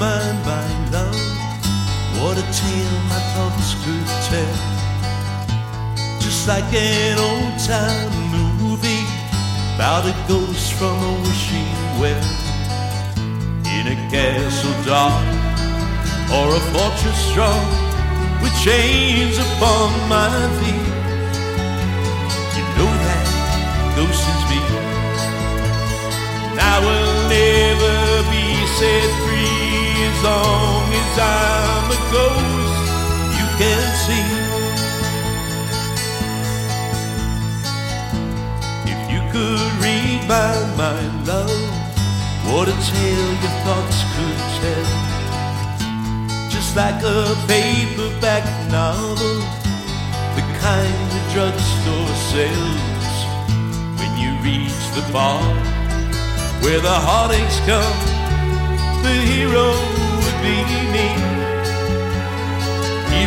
by love. What a tale my thoughts could tell. Just like an old time movie about a ghost from a wishing well. In a castle dark or a fortress strong with chains upon my feet. You know that ghost is me. I will never be set free long as I'm a ghost you can see. If you could read my mind, love, what a tale your thoughts could tell. Just like a paperback novel, the kind the drugstore sells. When you reach the bar where the heartaches come, the hero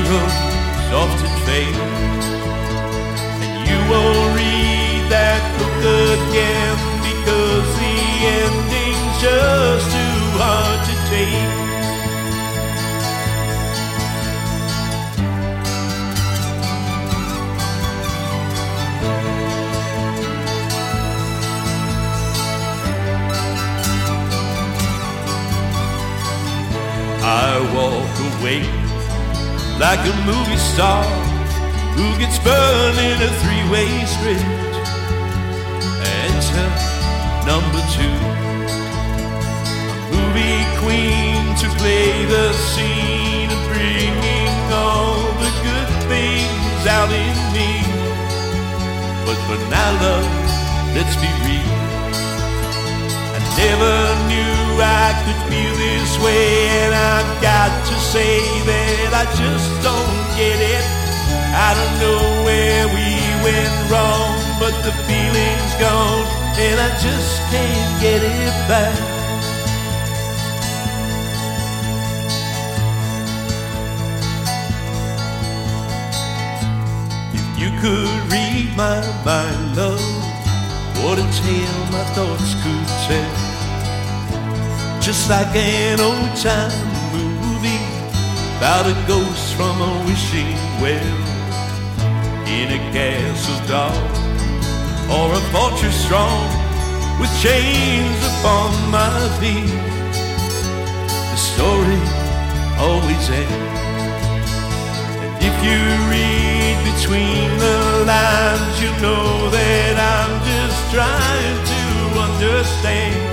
Heroes often fail, and you won't read that book again because the ending's just too hard to take. I walk away like a movie star who gets burned in a three-way script. Enter number two, a movie queen to play the scene of bringing all the good things out in me. But for now, love, let's be real. Could feel this way, and I've got to say that I just don't get it. I don't know where we went wrong, but the feeling's gone, and I just can't get it back. If you could read my mind, love, what a tale my thoughts could tell. Just like an old time movie about a ghost from a wishing well in a castle dark or a fortress strong with chains upon my feet. The story always ends. And if you read between the lines, you know that I'm just trying to understand